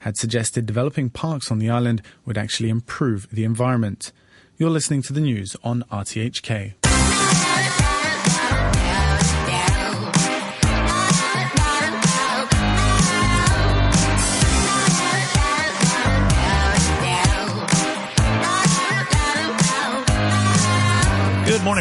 had suggested developing parks on the island would actually improve the environment. You're listening to the news on RTHK.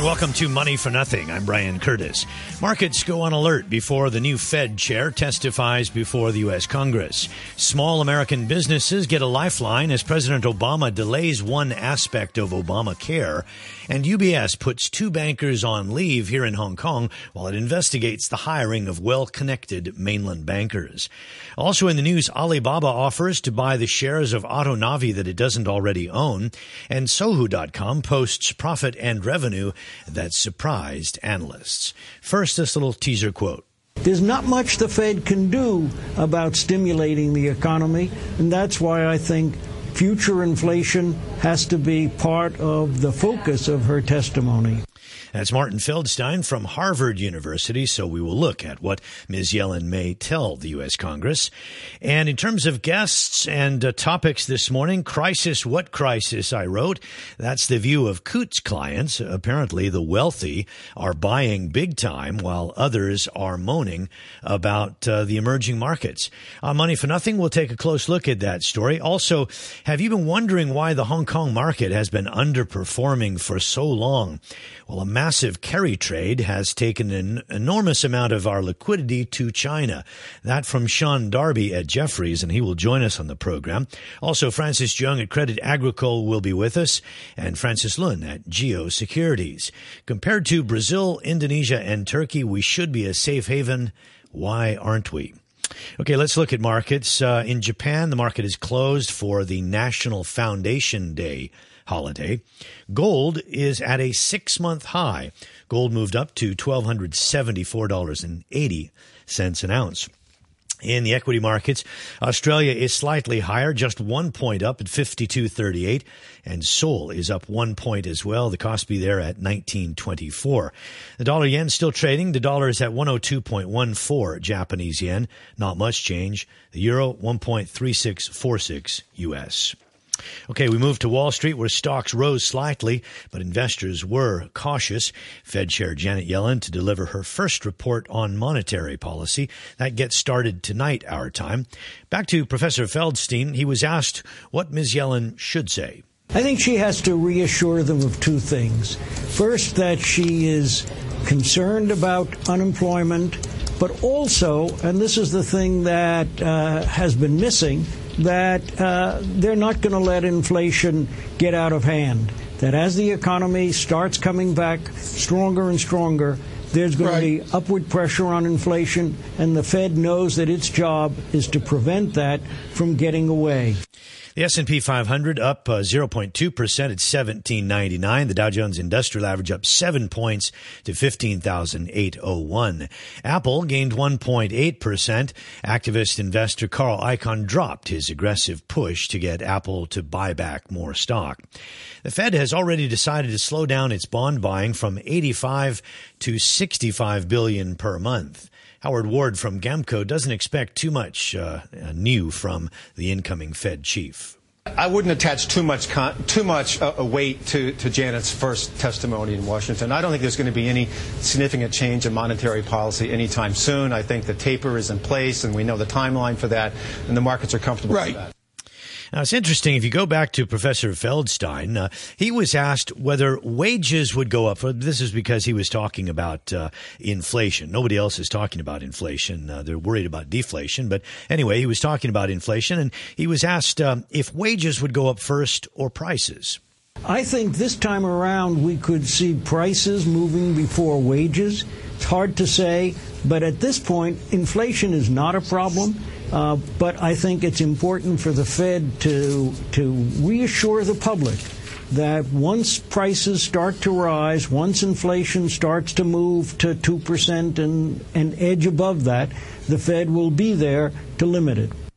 Welcome to Money for Nothing. I'm Brian Curtis. Markets go on alert before the new Fed chair testifies before the U.S. Congress. Small American businesses get a lifeline as President Obama delays one aspect of Obamacare. And UBS puts two bankers on leave here in Hong Kong while it investigates the hiring of well connected mainland bankers. Also in the news, Alibaba offers to buy the shares of AutoNavi that it doesn't already own. And Sohu.com posts profit and revenue that surprised analysts. First, this little teaser quote. There's not much the Fed can do about stimulating the economy, and that's why I think future inflation has to be part of the focus of her testimony. That's Martin Feldstein from Harvard University. So we will look at what Ms. Yellen may tell the U.S. Congress. And in terms of guests and uh, topics this morning, crisis, what crisis I wrote. That's the view of Coutts clients. Apparently the wealthy are buying big time while others are moaning about uh, the emerging markets. On Money for Nothing, we'll take a close look at that story. Also, have you been wondering why the Hong Kong market has been underperforming for so long? Well, a massive carry trade has taken an enormous amount of our liquidity to China. That from Sean Darby at Jefferies, and he will join us on the program. Also, Francis Jung at Credit Agricole will be with us, and Francis Lun at Geo Securities. Compared to Brazil, Indonesia, and Turkey, we should be a safe haven. Why aren't we? Okay, let's look at markets. Uh, in Japan, the market is closed for the National Foundation Day holiday. Gold is at a six month high. Gold moved up to $1,274.80 an ounce. In the equity markets, Australia is slightly higher, just one point up at 52.38, and Seoul is up one point as well. The Kospi there at 19.24. The dollar yen still trading. The dollar is at 102.14 Japanese yen. Not much change. The euro 1.3646 US. Okay, we move to Wall Street where stocks rose slightly, but investors were cautious. Fed Chair Janet Yellen to deliver her first report on monetary policy. That gets started tonight, our time. Back to Professor Feldstein. He was asked what Ms. Yellen should say. I think she has to reassure them of two things. First, that she is concerned about unemployment, but also, and this is the thing that uh, has been missing, that uh, they're not going to let inflation get out of hand. That as the economy starts coming back stronger and stronger, there's going right. to be upward pressure on inflation, and the Fed knows that its job is to prevent that from getting away. The S&P 500 up uh, 0.2% at 1799. The Dow Jones Industrial Average up 7 points to 15,801. Apple gained 1.8%. Activist investor Carl Icahn dropped his aggressive push to get Apple to buy back more stock. The Fed has already decided to slow down its bond buying from 85 to 65 billion per month. Howard Ward from GAMCO doesn't expect too much uh, new from the incoming Fed chief. I wouldn't attach too much con- too much uh, weight to, to Janet's first testimony in Washington. I don't think there's going to be any significant change in monetary policy anytime soon. I think the taper is in place, and we know the timeline for that, and the markets are comfortable right. with that. Now, it's interesting. If you go back to Professor Feldstein, uh, he was asked whether wages would go up. This is because he was talking about uh, inflation. Nobody else is talking about inflation. Uh, they're worried about deflation. But anyway, he was talking about inflation, and he was asked um, if wages would go up first or prices. I think this time around we could see prices moving before wages. It's hard to say, but at this point, inflation is not a problem. Uh, but I think it's important for the Fed to to reassure the public that once prices start to rise, once inflation starts to move to two percent and and edge above that, the Fed will be there to limit it.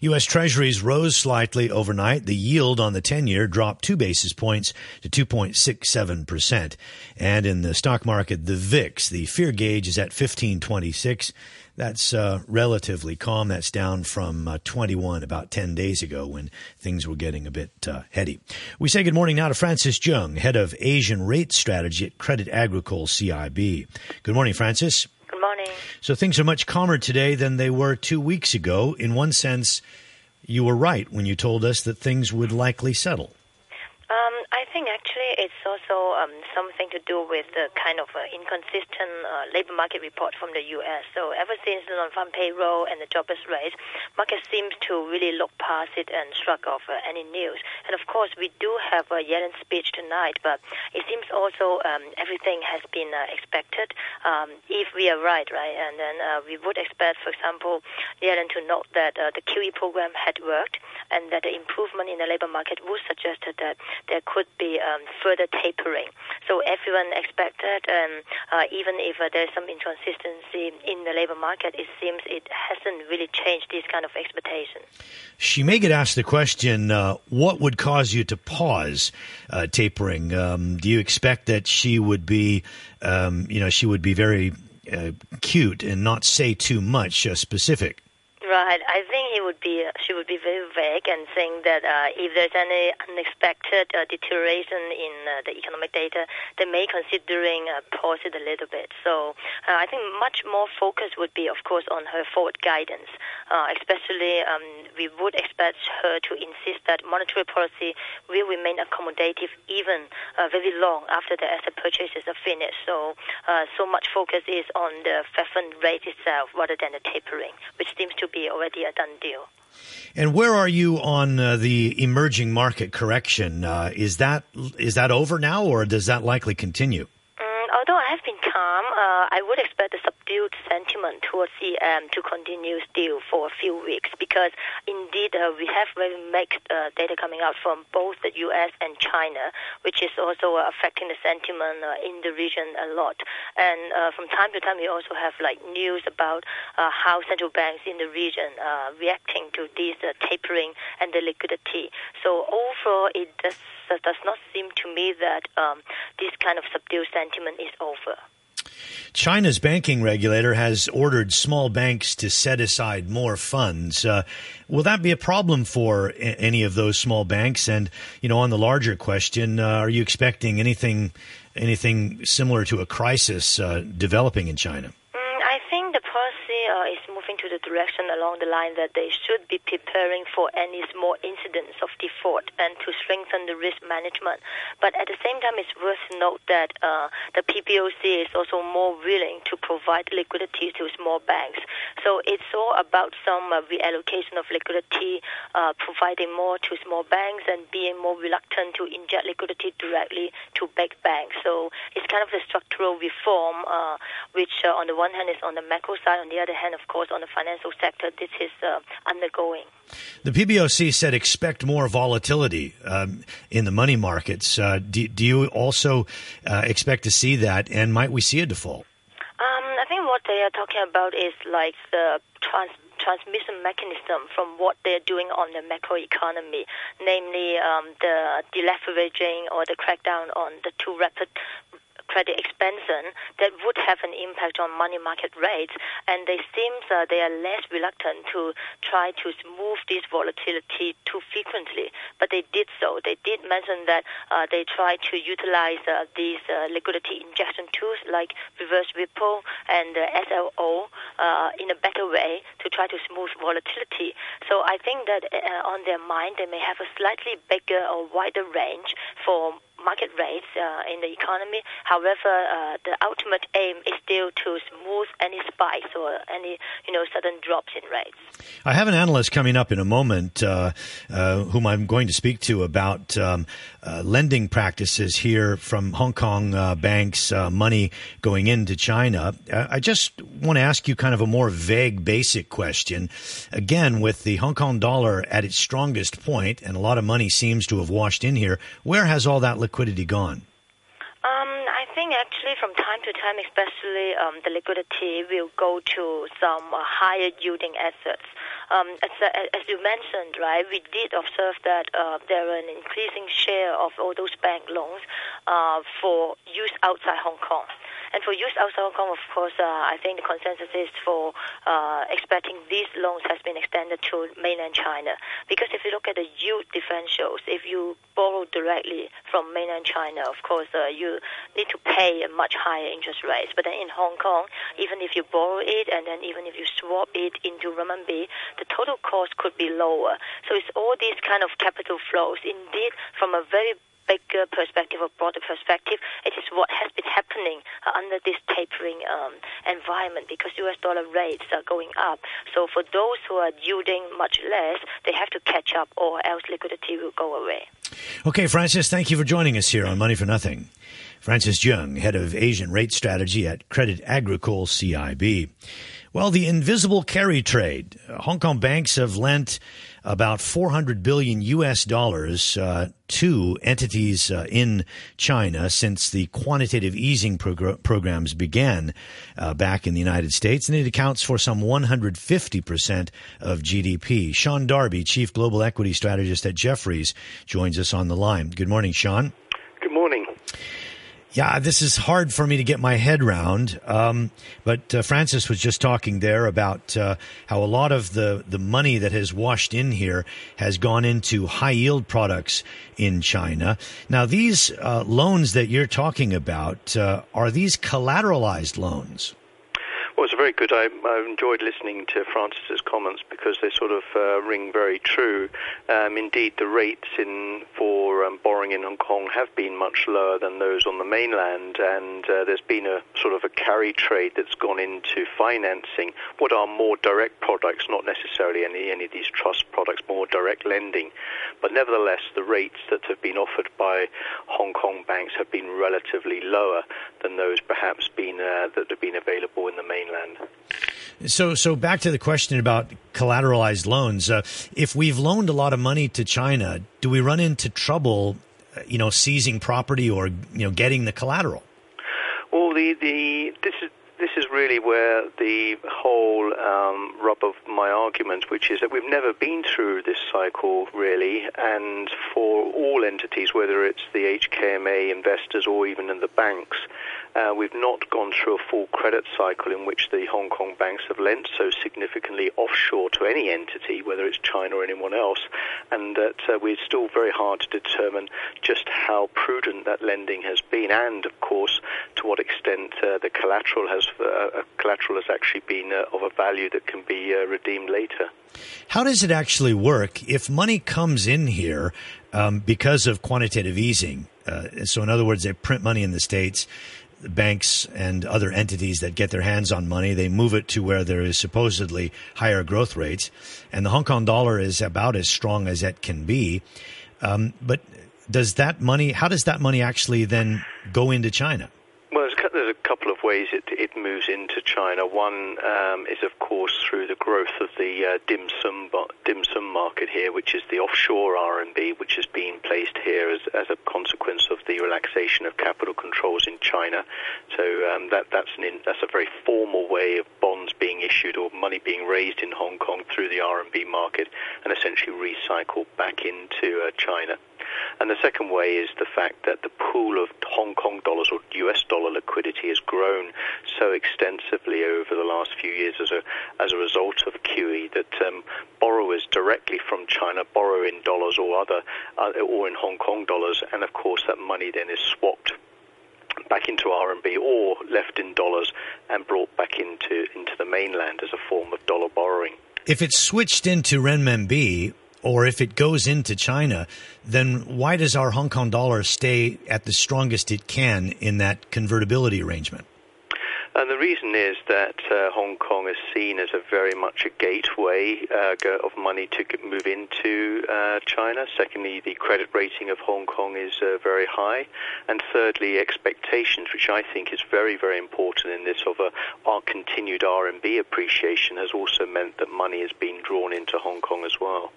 U.S. Treasuries rose slightly overnight. The yield on the 10 year dropped two basis points to 2.67%. And in the stock market, the VIX, the fear gauge is at 1526. That's uh, relatively calm. That's down from uh, 21 about 10 days ago when things were getting a bit uh, heady. We say good morning now to Francis Jung, head of Asian rate strategy at Credit Agricole CIB. Good morning, Francis. Good morning. So things are much calmer today than they were two weeks ago. In one sense, you were right when you told us that things would likely settle. Um, I think actually it's also um, something to do with the kind of uh, inconsistent uh, labor market report from the U.S. So ever since the non-farm payroll and the jobless rate, market seems to really look past it and shrug off uh, any news. And of course, we do have a Yellen speech tonight, but it seems also um, everything has been uh, expected. Um, if we are right, right, and then uh, we would expect, for example, Yellen to note that uh, the QE program had worked and that the improvement in the labor market would suggest that there could be um, further tapering. So everyone expected, um, uh, even if uh, there's some inconsistency in the labor market, it seems it hasn't really changed this kind of expectation. She may get asked the question, uh, what would cause you to pause uh, tapering? Um, do you expect that she would be, um, you know, she would be very uh, cute and not say too much uh, specific? Right. I think he would be. She would be vague and saying that uh, if there's any unexpected uh, deterioration in uh, the economic data, they may considering uh, pause it a little bit. So uh, I think much more focus would be, of course, on her forward guidance. Uh, especially, um, we would expect her to insist that monetary policy will remain accommodative even uh, very long after the asset purchases are finished. So, so much focus is on the Fed rate itself rather than the tapering, which seems to be already a done deal. And where are you on uh, the emerging market correction? Uh, is that is that over now, or does that likely continue? Mm, although I have been calm, uh, I would expect the subdued sentiment towards EM to continue still for a few weeks because indeed uh, we have very mixed uh, data coming out from both the US and China, which is also uh, affecting the sentiment uh, in the region a lot. And uh, from time to time, we also have like news about how central banks in the region are reacting to this tapering and the liquidity. So overall, it does, does not seem to me that um, this kind of subdued sentiment is over. China's banking regulator has ordered small banks to set aside more funds. Uh, will that be a problem for a- any of those small banks? And you know, on the larger question, uh, are you expecting anything anything similar to a crisis uh, developing in China? uh, is moving to the direction along the line that they should be preparing for any small incidents of default and to strengthen the risk management. But at the same time, it's worth to note that uh, the PBOC is also more willing to provide liquidity to small banks. So it's all about some uh, reallocation of liquidity, uh, providing more to small banks and being more reluctant to inject liquidity directly to big banks. So it's kind of the structural reform, uh, which uh, on the one hand is on the macro side, on the other hand, of course, on the financial sector, this is uh, undergoing. The PBOC said expect more volatility um, in the money markets. Uh, do, do, you also uh, expect to see that, and might we see a default? Um, I think what they are talking about is like the trans- transmission mechanism from what they're doing on the macro economy, namely um, the deleveraging or the crackdown on the too rapid credit expansion that would have an impact on money market rates, and they seem uh, they are less reluctant to try to smooth this volatility too frequently. But they did so. They did mention that uh, they try to utilize uh, these uh, liquidity injection tools like reverse repo and SLO uh, in a better way to try to smooth volatility. So I think that uh, on their mind they may have a slightly bigger or wider range for market rates uh, in the economy. However, uh, the ultimate aim is still to smooth any spikes or any you know sudden drops in rates. I have an analyst coming up in a moment, uh, whom I'm going to speak to about um, uh, lending practices here from Hong Kong uh, banks, money going into China. I just want to ask you kind of a more vague, basic question. Again, with the Hong Kong dollar at its strongest point, and a lot of money seems to have washed in here, where has all that liquidity gone? Um, I think actually from time to time, especially um, the liquidity will go to some uh, higher yielding assets. Um, as, as, you mentioned, right, we did observe that uh, there are an increasing share of all those bank loans uh, for use outside Hong Kong. And for use outside Hong Kong, of course, uh, I think the consensus is for uh, expecting these loans extended to mainland China. Because if you look at the yield differentials, if you borrow directly from mainland China, of course, uh, you need to pay a much higher interest rate. But then in Hong Kong, even if you borrow it and then even if you swap it into renminbi, the total cost could be lower. So it's all these kind of capital flows. Indeed, from a very bigger perspective or broader perspective, it is what has been happening uh, under this tapering um, environment because US dollar rates are going up. So for those who are yielding much less, they have to catch up or else liquidity will go away. Okay, Francis, thank you for joining us here on Money for Nothing. Francis Jung, head of Asian rate strategy at Credit Agricole CIB. Well, the invisible carry trade. Hong Kong banks have lent about 400 billion US dollars uh, to entities uh, in China since the quantitative easing progr- programs began uh, back in the United States, and it accounts for some 150% of GDP. Sean Darby, Chief Global Equity Strategist at Jefferies, joins us on the line. Good morning, Sean. Yeah, this is hard for me to get my head round. Um, but uh, Francis was just talking there about uh, how a lot of the, the money that has washed in here has gone into high yield products in China. Now, these uh, loans that you're talking about, uh, are these collateralized loans? Well, it's very good. I, I enjoyed listening to Francis's comments because they sort of uh, ring very true. Um, indeed, the rates in for um, borrowing in Hong Kong have been much lower than those on the mainland, and uh, there's been a sort of a carry trade that's gone into financing what are more direct products, not necessarily any any of these trust products, more direct lending. But nevertheless, the rates that have been offered by Hong Kong banks have been relatively lower than those perhaps been uh, that have been available in the mainland So, so back to the question about collateralized loans. Uh, if we've loaned a lot of money to China, do we run into trouble, uh, you know, seizing property or you know getting the collateral? Well, the the this is this is really where the whole um, rub of my argument, which is that we've never been through this cycle really, and for all entities, whether it's the HKMA investors or even in the banks, uh, we've not gone through a full credit cycle in which the Hong Kong banks have lent so significantly offshore to any entity, whether it's China or anyone else, and that uh, we're still very hard to determine just how prudent that lending has been, and of course to what extent uh, the collateral has uh, collateral has actually been uh, of a value that can be uh, redeemed later. How does it actually work if money comes in here um, because of quantitative easing? so, in other words, they print money in the states banks and other entities that get their hands on money, they move it to where there is supposedly higher growth rates. And the Hong Kong dollar is about as strong as it can be. Um, but does that money, how does that money actually then go into China? Well, there's a couple of ways it, it moves into China. One um, is, of course, through the growth of the uh, dim sum dim sum market here, which is the offshore RMB, which has been placed here as, as a consequence of the relaxation of capital controls in China. So um, that that's an in, that's a very formal way of bonds being issued or money being raised in Hong Kong through the RMB market and essentially recycled back into uh, China. And the second way is the fact that the pool of Hong Kong dollars or US dollar liquidity has so extensively over the last few years as a as a result of QE that um, borrowers directly from China borrow in dollars or other uh, or in Hong Kong dollars, and of course that money then is swapped back into RMB or left in dollars and brought back into into the mainland as a form of dollar borrowing. If it's switched into renminbi, or if it goes into China, then why does our Hong Kong dollar stay at the strongest it can in that convertibility arrangement? Reason is that uh, Hong Kong is seen as a very much a gateway uh, of money to move into uh, China. Secondly, the credit rating of Hong Kong is uh, very high. And thirdly, expectations, which I think is very, very important in this, of a, our continued RMB appreciation has also meant that money has been drawn into Hong Kong as well.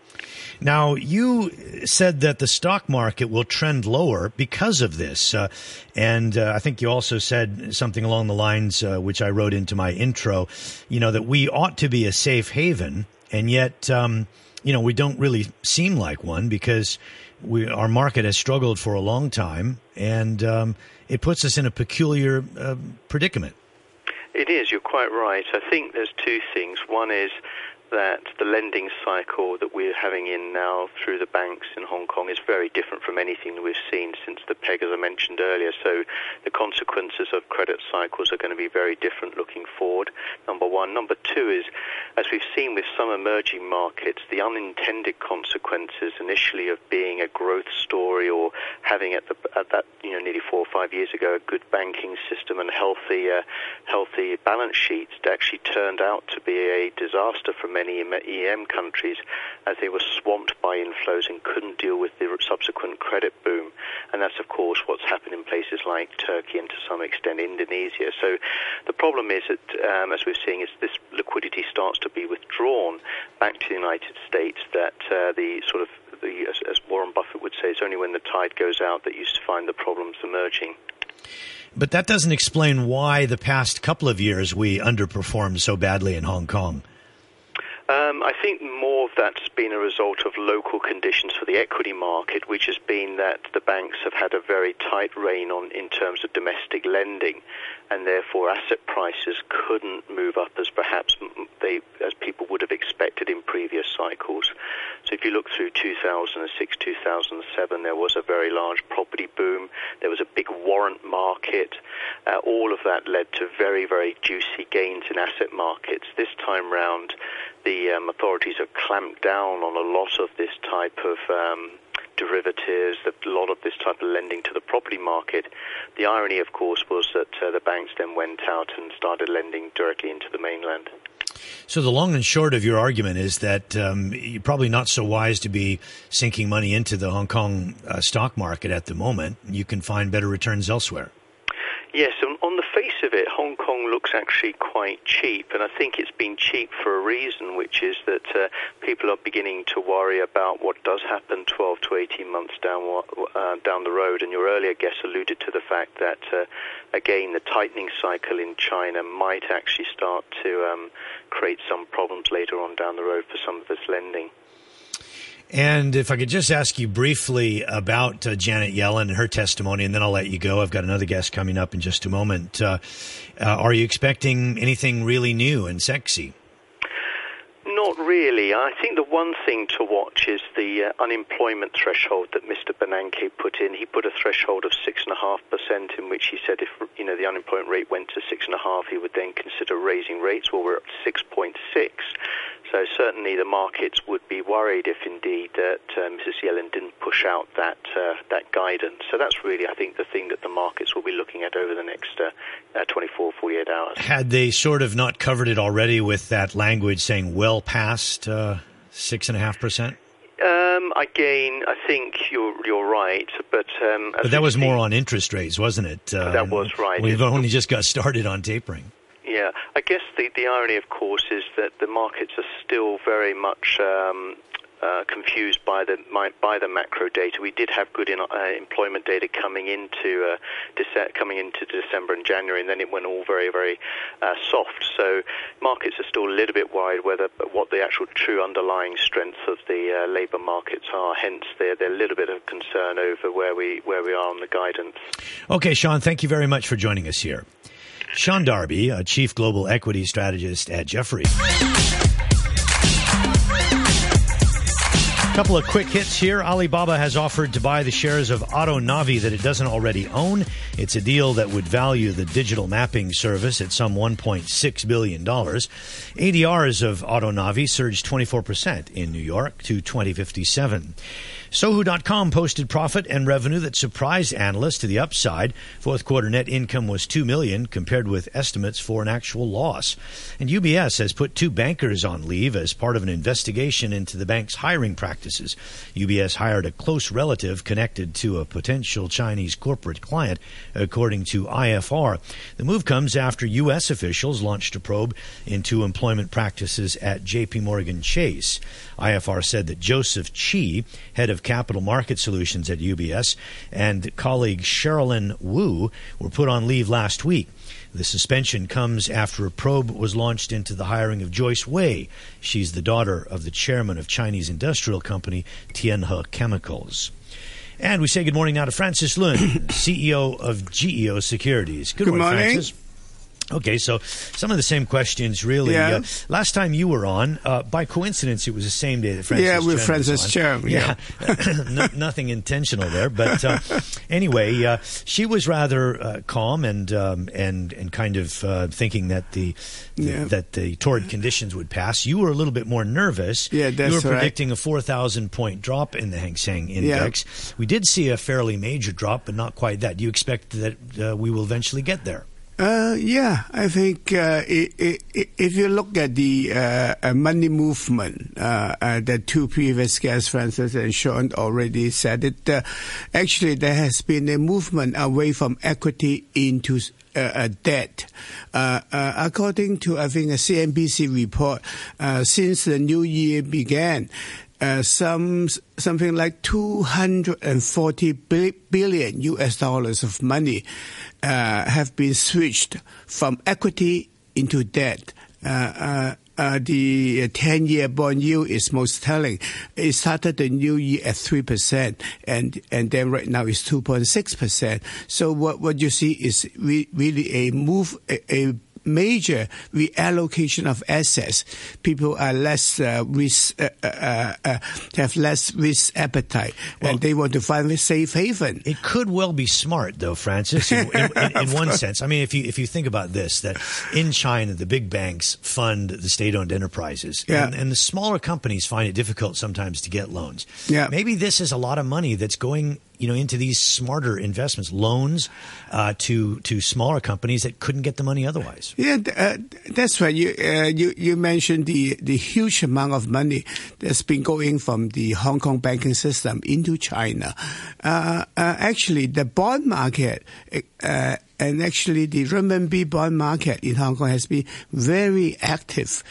Now, you said that the stock market will trend lower because of this. Uh, and uh, I think you also said something along the lines uh, which I wrote into my intro, you know, that we ought to be a safe haven and yet, um, you know, we don't really seem like one because we, our market has struggled for a long time, and um, it puts us in a peculiar uh, predicament. It is. You're quite right. I think there's two things. One is that the lending cycle that we're having in now through the banks in Hong Kong is very different from anything that we've seen since the peg, as I mentioned earlier. So the consequences of credit cycles are going to be very different looking forward, number one. Number two is, as we've seen with some emerging markets, the unintended consequences initially of being a growth story or having at, the, at that, you know, nearly four or five years ago, a good banking system and healthy, uh, healthy balance sheets actually turned out to be a disaster for many many EM countries as they were swamped by inflows and couldn't deal with the subsequent credit boom. And that's, of course, what's happened in places like Turkey and to some extent Indonesia. So the problem is that, um, as we're seeing, as this liquidity starts to be withdrawn back to the United States, that uh, the sort of the, as, as Warren Buffett would say, it's only when the tide goes out that you find the problems emerging. But that doesn't explain why the past couple of years we underperformed so badly in Hong Kong. Um, I think more of that's been a result of local conditions for the equity market, which has been that the banks have had a very tight rein on in terms of domestic lending, and therefore asset prices couldn't move up as perhaps they as people would have expected in previous cycles. So if you look through 2006, 2007, there was a very large property boom. There was a big warrant market. Uh, all of that led to very, very juicy gains in asset markets. This time round, the um, authorities have clamped down on a lot of this type of um, derivatives, a lot of this type of lending to the property market. The irony, of course, was that uh, the banks then went out and started lending directly into the mainland. So the long and short of your argument is that um, you're probably not so wise to be sinking money into the Hong Kong uh, stock market at the moment. You can find better returns elsewhere. Yes, face of it, Hong Kong looks actually quite cheap, and I think it's been cheap for a reason, which is that uh, people are beginning to worry about what does happen 12 to 18 months down uh, down the road. And your earlier guest alluded to the fact that, uh, again, the tightening cycle in China might actually start to um, create some problems later on down the road for some of this lending. And if I could just ask you briefly about uh, Janet Yellen and her testimony, and then I'll let you go. I've got another guest coming up in just a moment. Uh, uh, are you expecting anything really new and sexy? Not really. I think the one thing to watch is the uh, unemployment threshold that Mr. Bernanke put in. He put a threshold of six and a half percent, in which he said if you know the unemployment rate went to six and a half, he would then consider raising rates. Well, we're at six point six. So certainly the markets would be worried if indeed that uh, Mrs. Yellen didn't push out that uh, that guidance. So that's really, I think, the thing that the markets will be looking at over the next uh, uh 24, 48 hours. Had they sort of not covered it already with that language saying well past uh, six and a half percent? Um, again, I think you're you're right, but um, but that was more on interest rates, wasn't it? Uh, that was right. We've only just got started on tapering. I guess the, the irony, of course, is that the markets are still very much um, uh, confused by the by the macro data. We did have good in, uh, employment data coming into uh, Dece- coming into December and January, and then it went all very very uh, soft. So markets are still a little bit wide whether what the actual true underlying strengths of the uh, labour markets are. Hence, they're, they're a little bit of concern over where we where we are on the guidance. Okay, Sean, thank you very much for joining us here. Sean Darby, a chief global equity strategist at Jefferies. Couple of quick hits here. Alibaba has offered to buy the shares of AutoNavi that it doesn't already own. It's a deal that would value the digital mapping service at some $1.6 billion. ADRs of AutoNavi surged 24% in New York to 2057. Sohu.com posted profit and revenue that surprised analysts to the upside. Fourth quarter net income was 2 million compared with estimates for an actual loss. And UBS has put two bankers on leave as part of an investigation into the bank's hiring practices. UBS hired a close relative connected to a potential Chinese corporate client, according to IFR. The move comes after U.S. officials launched a probe into employment practices at JP Morgan Chase. IFR said that Joseph Chee, head of Capital Market Solutions at UBS, and colleague Sherilyn Wu were put on leave last week. The suspension comes after a probe was launched into the hiring of Joyce Wei. She's the daughter of the chairman of Chinese industrial company Tianhe Chemicals. And we say good morning now to Francis Lun, CEO of GEO Securities. Good, good morning, morning. Francis. Okay, so some of the same questions, really. Yeah. Uh, last time you were on, uh, by coincidence, it was the same day that Francis. Yeah, with Chen Francis Chen. Yeah, yeah. no, nothing intentional there, but uh, anyway, uh, she was rather uh, calm and um, and and kind of uh, thinking that the, the yeah. that the torrid conditions would pass. You were a little bit more nervous. Yeah, that's You were predicting right. a four thousand point drop in the Hang Seng index. Yeah. We did see a fairly major drop, but not quite that. Do you expect that we will eventually get there? Uh, yeah, I think uh, it, it, if you look at the uh, uh money movement, uh, uh, the two previous guests, Francis and Sean, already said it. actually, there has been a movement away from equity into debt. according to, I think, a CNBC report, since the new year began, uh, some something like 240 billion US dollars of money uh, have been switched from equity into debt. Uh, uh, uh the 10-year bond yield is most telling. It started the new year at 3%, and, and then right now it's 2.6%. So what, what you see is re- really a move, a, a major reallocation of assets. People are less uh, risk, uh, uh, uh, have less risk appetite, well, and they want to find a safe haven. It could well be smart, though, Francis. In, in, in, in one sense, I mean, if you if you think about this, that in China the big banks fund the state-owned enterprises, yeah. and, and the smaller companies find it difficult sometimes to get loans. Yeah. maybe this is a lot of money that's going you know into these smarter investments, loans uh, to to smaller companies that couldn't get the money otherwise. Yeah, uh, that's right. You uh, you you mentioned the the huge amount of money that's been going from the Hong Kong banking system into China. Uh, uh, actually, the bond market. Uh, and actually, the renminbi bond market in Hong Kong has been very active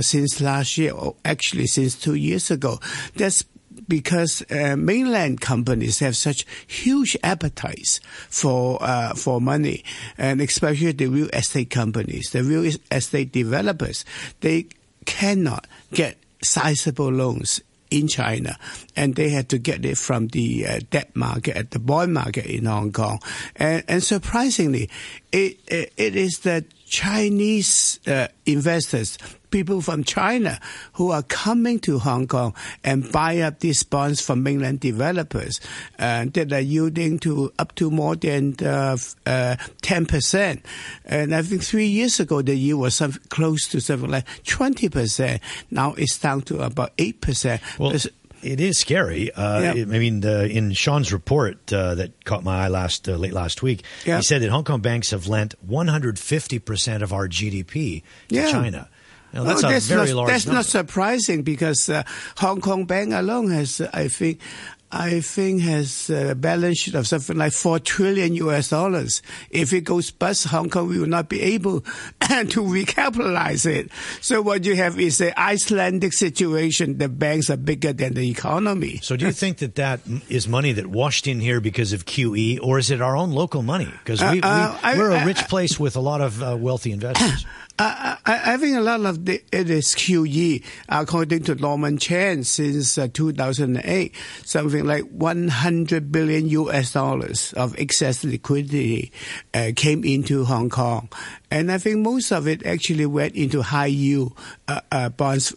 since last year, or actually since two years ago. That's because uh, mainland companies have such huge appetites for uh, for money, and especially the real estate companies, the real estate developers, they cannot get sizable loans in China, and they had to get it from the uh, debt market, at the bond market in Hong Kong, and, and surprisingly, it, it, it is the Chinese uh, investors people from China who are coming to Hong Kong and buy up these bonds from mainland developers uh, that are yielding to up to more than uh, uh, 10%. And I think three years ago, the yield was some, close to something like 20%. Now it's down to about 8%. Well, it is scary. Uh, yeah. I mean, the, in Sean's report uh, that caught my eye last uh, late last week, yeah. he said that Hong Kong banks have lent 150 percent of our GDP to yeah. China that's oh, a very not, large That's not surprising because uh, Hong Kong Bank alone has, I think, I think has a balance sheet of something like four trillion US dollars. If it goes bust, Hong Kong will not be able to recapitalize it. So what you have is an Icelandic situation. The banks are bigger than the economy. So do you think that that is money that washed in here because of QE, or is it our own local money? Because we, uh, uh, are a rich place with a lot of uh, wealthy investors. I, I, think a lot of the, it is QE, according to Norman Chan, since uh, 2008, something like 100 billion US dollars of excess liquidity uh, came into Hong Kong. And I think most of it actually went into high yield uh, uh bonds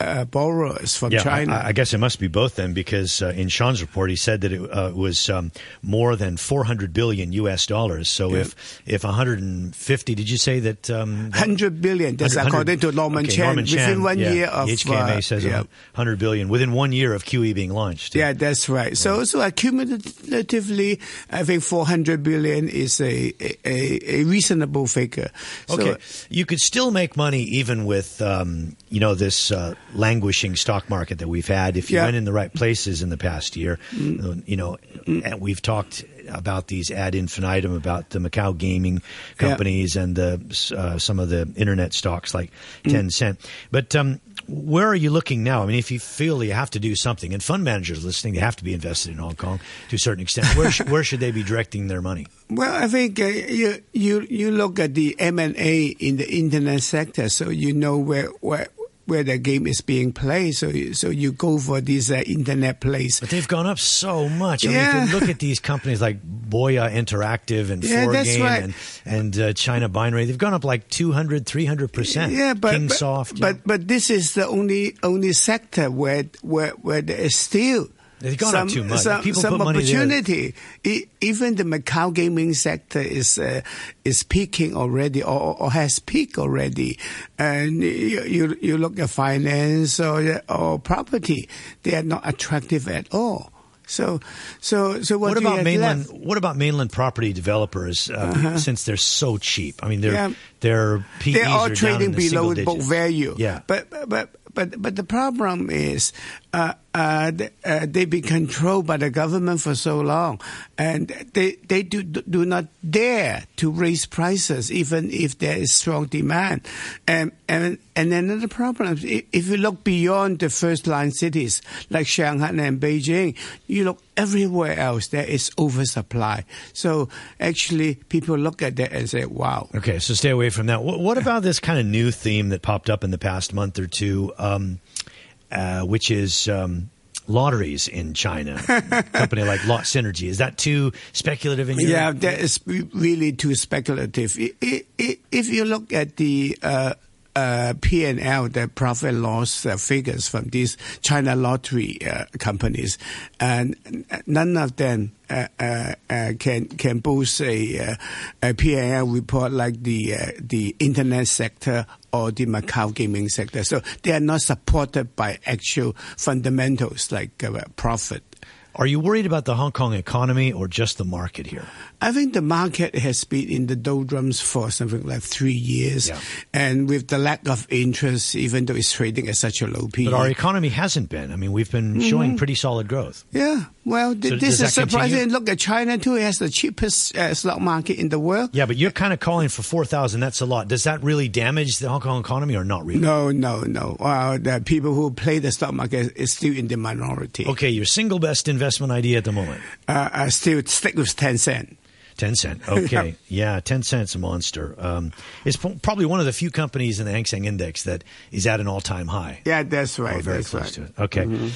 uh, borrowers from yeah, China. I, I, guess it must be both then, because uh, in Sean's report he said that it uh, was um, more than 400 billion U.S. dollars. So yeah. if if 150, did you say that? Um, 100 billion. That's 100, according to Norman okay, Chan. Norman Chan, within one yeah, year of HKMA uh, says yeah. 100 billion within one year of QE being launched. Yeah, that's right. So so accumulatively, I think 400 billion is a a, a reasonable figure. So, okay, you could still make money even with um, you know this uh, languishing stock market that we've had, if you yeah. went in the right places in the past year, mm. you know, mm. we've talked about these ad infinitum about the Macau gaming companies yeah. and the, uh, some of the internet stocks like mm. Tencent. But um, where are you looking now? I mean, if you feel you have to do something, and fund managers listening, they have to be invested in Hong Kong to a certain extent. Where, sh- where should they be directing their money? Well, I think uh, you you you look at the M and A in the internet sector, so you know where where where the game is being played. So, so you go for these uh, internet plays. But they've gone up so much. I yeah. mean, look at these companies like Boya Interactive and yeah, Forgame right. and, and uh, China Binary. They've gone up like 200, 300%. Yeah, but, Kingsoft. But, but, but this is the only, only sector where, where, where there is still They've gone some, up too much. Some, People some put money opportunity. E- even the Macau gaming sector is uh, is peaking already, or, or has peaked already. And you, you you look at finance or or property, they are not attractive at all. So, so, so what, what about mainland? Left? What about mainland property developers? Uh, uh-huh. Since they're so cheap, I mean, they're yeah. they're PEs they're all are trading below book value. Yeah, but but but but the problem is uh, uh, uh, they've been controlled by the government for so long, and they they do do not dare to raise prices even if there is strong demand. And and and another problem, if you look beyond the first line cities like Shanghai and Beijing, you look everywhere else there is oversupply. So actually, people look at that and say, "Wow." Okay, so stay away from that. What, what about this kind of new theme that popped up in the past month or two? Um, uh, which is um, lotteries in China. company like LotSynergy. Is that too speculative in your Yeah, that is really too speculative. If you look at the uh, uh, P&L, the profit loss uh, figures from these China lottery uh, companies, and none of them uh, uh, can can boast a, a P&L report like the the internet sector or the Macau gaming sector. So they are not supported by actual fundamentals like profit. Are you worried about the Hong Kong economy or just the market here? I think the market has been in the doldrums for something like three years. Yeah. And with the lack of interest, even though it's trading at such a low P. But our economy hasn't been. I mean, we've been Mm-hmm. showing pretty solid growth. Yeah. Well, th- So this is that continue? surprising. Look at China, too. It has the cheapest uh, stock market in the world. Yeah, but you're kind of calling for 4,000. That's a lot. Does that really damage the Hong Kong economy or not really? No, no, no. Well, the people who play the stock market is still in the minority. Okay, your single best investment idea at the moment? Uh, I still stick with Tencent. 10 cent. Okay. yeah, Tencent's a monster. Um, it's p- probably one of the few companies in the Hang Seng Index that is at an all time high. Yeah, that's right. Or very that's close right. to it. Okay.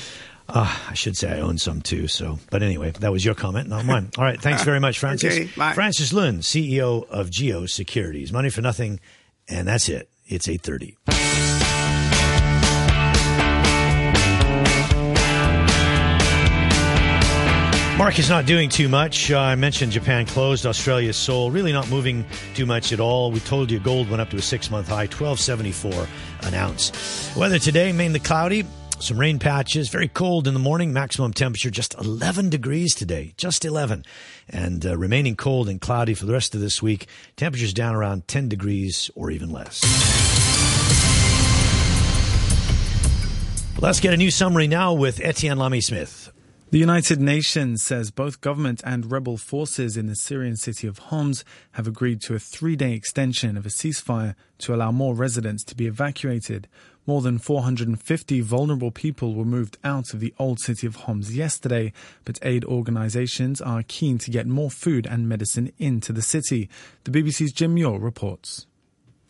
Uh, I should say I own some too. So, but anyway, that was your comment, not mine. All right. Thanks very much, Francis. Okay. Francis Lun, CEO of Geo Securities. Money for nothing. And that's it. It's 830. Mark is not doing too much. Uh, I mentioned Japan closed, Australia sold, really not moving too much at all. We told you gold went up to a six month high, 1274 an ounce. Weather today, mainly cloudy, some rain patches, very cold in the morning, maximum temperature just 11 degrees today, just 11. And uh, remaining cold and cloudy for the rest of this week, temperatures down around 10 degrees or even less. Let's get a new summary now with Etienne Lamy Smith. The United Nations says both government and rebel forces in the Syrian city of Homs have agreed to a three day extension of a ceasefire to allow more residents to be evacuated. More than 450 vulnerable people were moved out of the old city of Homs yesterday, but aid organizations are keen to get more food and medicine into the city. The BBC's Jim Muir reports.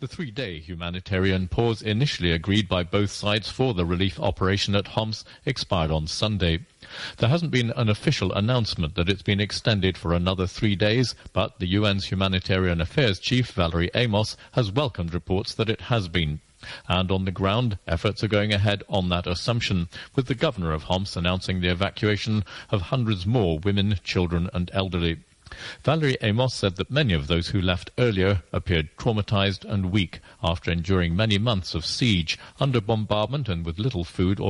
The three day humanitarian pause initially agreed by both sides for the relief operation at Homs expired on Sunday. There hasn't been an official announcement that it's been extended for another three days, but the UN's Humanitarian Affairs Chief, Valerie Amos, has welcomed reports that it has been. And on the ground, efforts are going ahead on that assumption, with the governor of Homs announcing the evacuation of hundreds more women, children and elderly. Valerie Amos said that many of those who left earlier appeared traumatized and weak after enduring many months of siege, under bombardment and with little food or